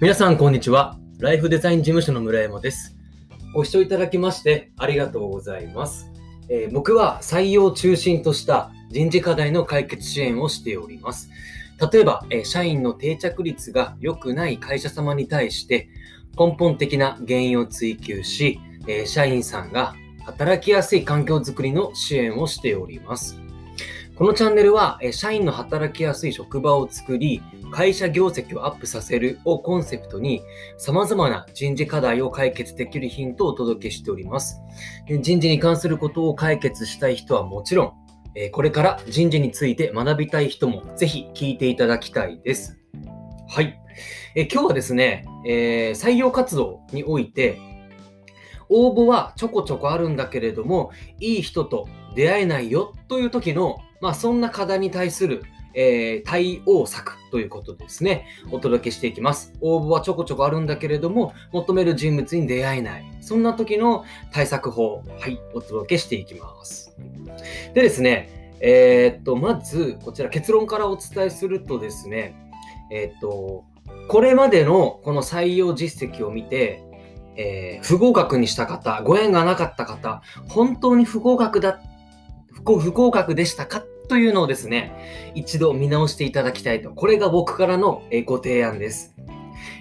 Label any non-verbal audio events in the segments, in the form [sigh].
皆さん、こんにちは。ライフデザイン事務所の村山です。ご視聴いただきましてありがとうございます。えー僕は採用中心とした人事課題の解決支援をしております。例えば、えー社員の定着率が良くない会社様に対して根本的な原因を追求し、えー社員さんが働きやすい環境づくりの支援をしております。このチャンネルは、社員の働きやすい職場を作り、会社業績をアップさせるをコンセプトに、様々な人事課題を解決できるヒントをお届けしております。人事に関することを解決したい人はもちろん、これから人事について学びたい人もぜひ聞いていただきたいです。はい。え今日はですね、えー採用活動において、応募はちょこちょこあるんだけれども、いい人と出会えないよという時の、まあそんな課題に対する、えー対応策ということですね、お届けしていきます。応募はちょこちょこあるんだけれども、求める人物に出会えない。そんな時の対策法、はい、お届けしていきます。でですね、えーっと、まず、こちら結論からお伝えするとですね、えーっと、これまでのこの採用実績を見て、え不合格にした方、ご縁がなかった方、本当に不合格だ、不不合格でしたかというのをですね、一度見直していただきたいと。これが僕からのご提案です。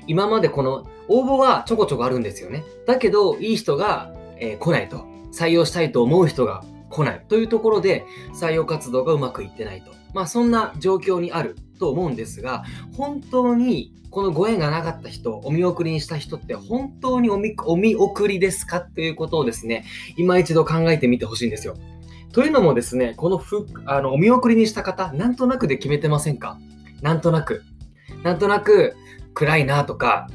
今までこの応募はちょこちょこあるんですよね。だけど、いい人が、え来ないと。採用したいと思う人が来ないというところで、採用活動がうまくいってないと。まあ、そんな状況にあると思うんですが、本当にこのご縁がなかった人、お見送りにした人って本当にお見お見送りですかということをですね、今一度考えてみてほしいんですよ。というのもですね、このふあのお見送りにした方、なんとなくで決めてませんか？なんとなく。なんとなく暗いなとか、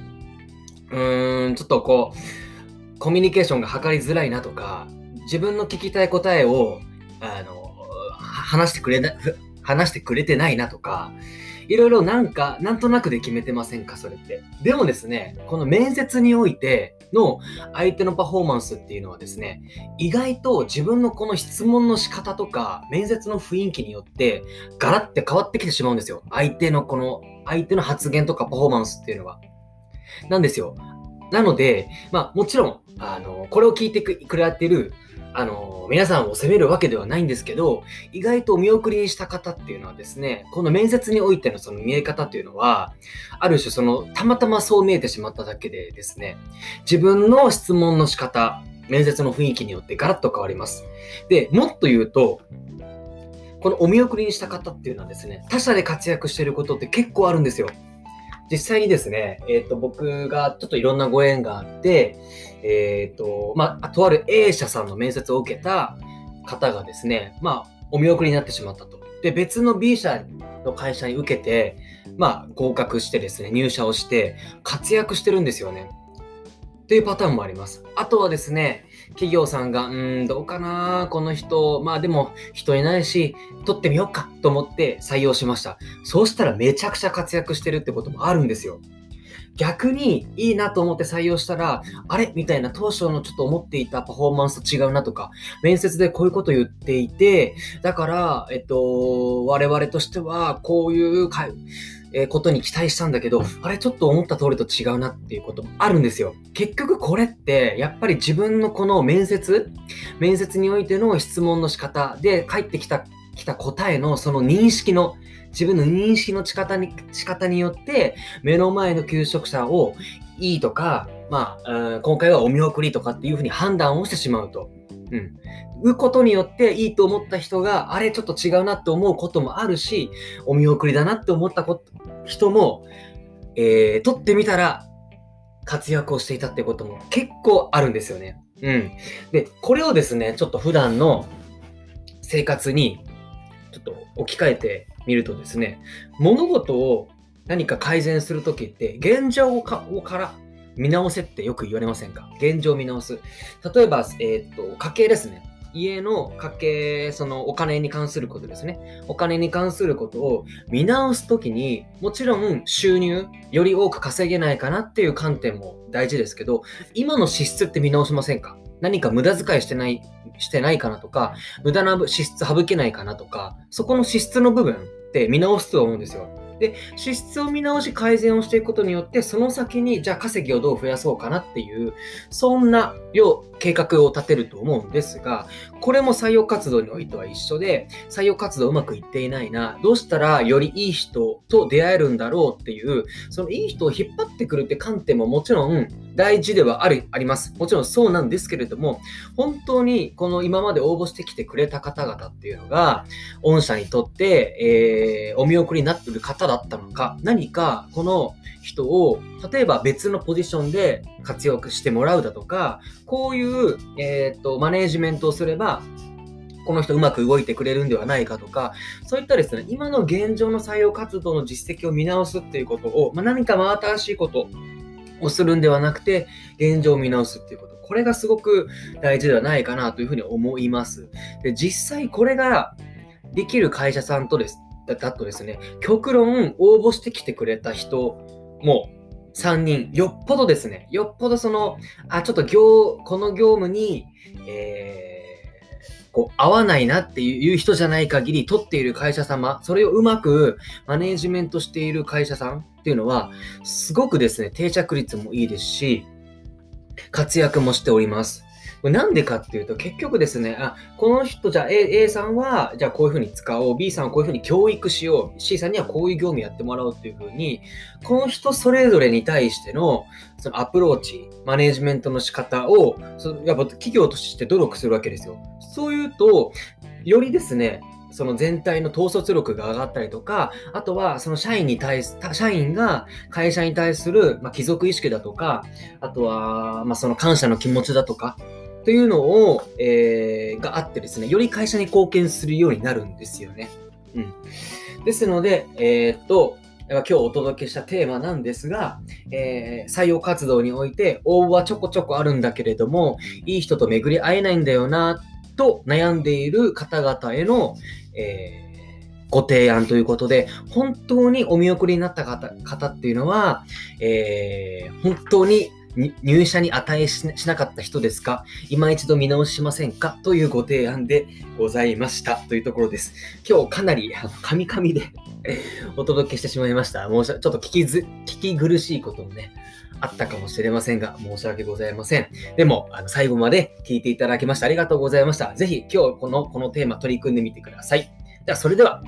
うーん、ちょっとこう、コミュニケーションが図りづらいなとか、自分の聞きたい答えを、あの、話してくれな、話してくれてないなとか、いろいろなんか、なんとなくで決めてませんか、それって。でもですね、この面接においての相手のパフォーマンスっていうのはですね、意外と自分のこの質問の仕方とか、面接の雰囲気によって、ガラッて変わってきてしまうんですよ。相手のこの、相手の発言とかパフォーマンスっていうのは。なんですよ。なので、まあもちろん、あの、これを聞いてくくれてる、あの、皆さんを責めるわけではないんですけど、意外とお見送りにした方っていうのはですね、この面接においてのその見え方っていうのは、ある種その、たまたまそう見えてしまっただけでですね、自分の質問の仕方、面接の雰囲気によってガラッと変わります。で、もっと言うと、このお見送りにした方っていうのはですね、他社で活躍してることって結構あるんですよ。実際にですね、えっ、と、僕がちょっといろんなご縁があって、えっ、と、まあ、とある A 社さんの面接を受けた方がですね、まあ、お見送りになってしまったと。で、別の B 社の会社に受けて、まあ、合格してですね、入社をして、活躍してるんですよね。っていうパターンもあります。あとはですね、企業さんが、うーん、どうかな、この人、まあでも人いないし、取ってみようかと思って採用しました。そうしたらめちゃくちゃ活躍してるってこともあるんですよ。逆にいいなと思って採用したら、あれみたいな当初のちょっと思っていたパフォーマンスと違うなとか、面接でこういうこと言っていて、だから、えっと、我々としてはこういうかえことに期待したんだけど、あれちょっと思った通りと違うなっていうこともあるんですよ。結局これって、やっぱり自分のこの面接、面接においての質問の仕方で返ってきた、きた答えのその認識の、自分の認識の仕方に、仕方によって、目の前の求職者をいいとか、まあ、今回はお見送りとかっていうふうに判断をしてしまうと。うん。うことによっていいと思った人が、あれちょっと違うなって思うこともあるし、お見送りだなって思ったこ人も、えー、取ってみたら活躍をしていたってことも結構あるん。ですよね。うん。で、これをですね、ちょっと普段の生活にちょっと置き換えてみるとですね、物事を何か改善するときって、現状をかをから見直せってよく言われませんか？現状見直す。例えば、えーっと、家計ですね。家の家計、そのお金に関することですね。お金に関することを見直すときに、もちろん収入、より多く稼げないかなっていう観点も大事ですけど、今の支出って見直しませんか？何か無駄遣いしてない、してないかなとか、無駄な支出省けないかなとか、そこの支出の部分って見直すと思うんですよ。で、支出を見直し改善をしていくことによって、その先に、じゃあ稼ぎをどう増やそうかなっていう、そんな量、計画を立てると思うんですが、これも採用活動においては一緒で、採用活動うまくいっていないな、どうしたらよりいい人と出会えるんだろうっていう、そのいい人を引っ張ってくるって観点ももちろん大事ではあるあります。もちろんそうなんですけれども、本当にこの今まで応募してきてくれた方々っていうのが、御社にとって、えー、お見送りになってる方だったのか、何かこの人を、例えば別のポジションで活躍してもらうだとか、こういう、うえーと、マネージメントをすれば、この人うまく動いてくれるんではないかとか、そういったですね、今の現状の採用活動の実績を見直すっていうことを、まあ、何か真新しいことをするんではなくて、現状を見直すっていうこと。これがすごく大事ではないかなというふうに思います。で実際これができる会社さんとです、だとですね、極論応募してきてくれた人も3人、よっぽどですね、よっぽどその、あ、ちょっと業、この業務に、えー、こう、合わないなっていう人じゃない限り、取っている会社様、それをうまくマネージメントしている会社さんっていうのは、すごくですね、定着率もいいですし、活躍もしております。これなんでかっていうと、結局ですね、あ、この人、じゃあ A, A さんは、じゃあこういうふうに使おう、B さんはこういうふうに教育しよう、C さんにはこういう業務やってもらおうっていうふうに、この人それぞれに対してのそのアプローチ、マネジメントの仕方を、そのやっぱ企業として努力するわけですよ。そういうと、よりですね、その全体の統率力が上がったりとか、あとはその社員に対す、社員が会社に対する、まあ、帰属意識だとか、あとは、まあ、その感謝の気持ちだとか、というのを、えー、があってですね、より会社に貢献するようになるんですよね。うん。ですので、えー、っと、今日お届けしたテーマなんですが、えー、採用活動において応募はちょこちょこあるんだけれども、いい人と巡り会えないんだよな、と悩んでいる方々への、えー、ご提案ということで、本当にお見送りになった方方っていうのは、えー、本当に入社に値しなかった人ですか？今一度見直しませんか？というご提案でございましたというところです。今日かなりカミカミで [laughs] お届けしてしまいました。申しちょっと聞きず聞き苦しいこともね、あったかもしれませんが、申し訳ございません。でも、あの最後まで聞いていただきましてありがとうございました。ぜひ今日このこのテーマ取り組んでみてください。では、それでは。